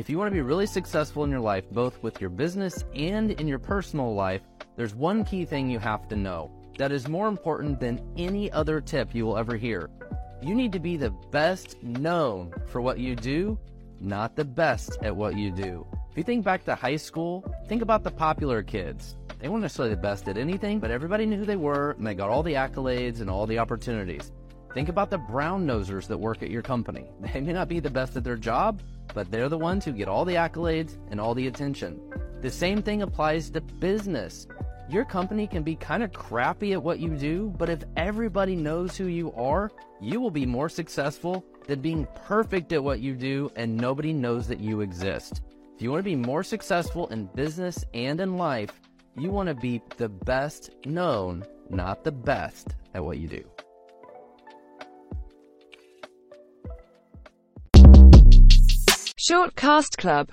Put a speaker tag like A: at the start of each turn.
A: If you want to be really successful in your life, both with your business and in your personal life, there's one key thing you have to know that is more important than any other tip you will ever hear. You need to be the best known for what you do, not the best at what you do. If you think back to high school, think about the popular kids. They weren't necessarily the best at anything, but everybody knew who they were and they got all the accolades and all the opportunities. Think about the brown nosers that work at your company. They may not be the best at their job, but they're the ones who get all the accolades and all the attention. The same thing applies to business. Your company can be kind of crappy at what you do, but if everybody knows who you are, you will be more successful than being perfect at what you do and nobody knows that you exist. If you want to be more successful in business and in life, you want to be the best known, not the best at what you do.
B: Short Cast Club